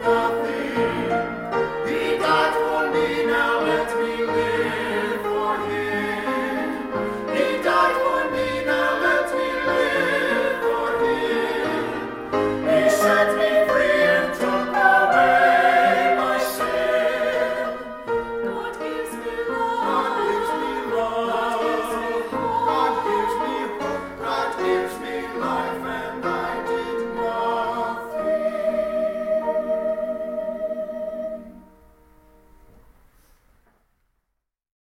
Nothing.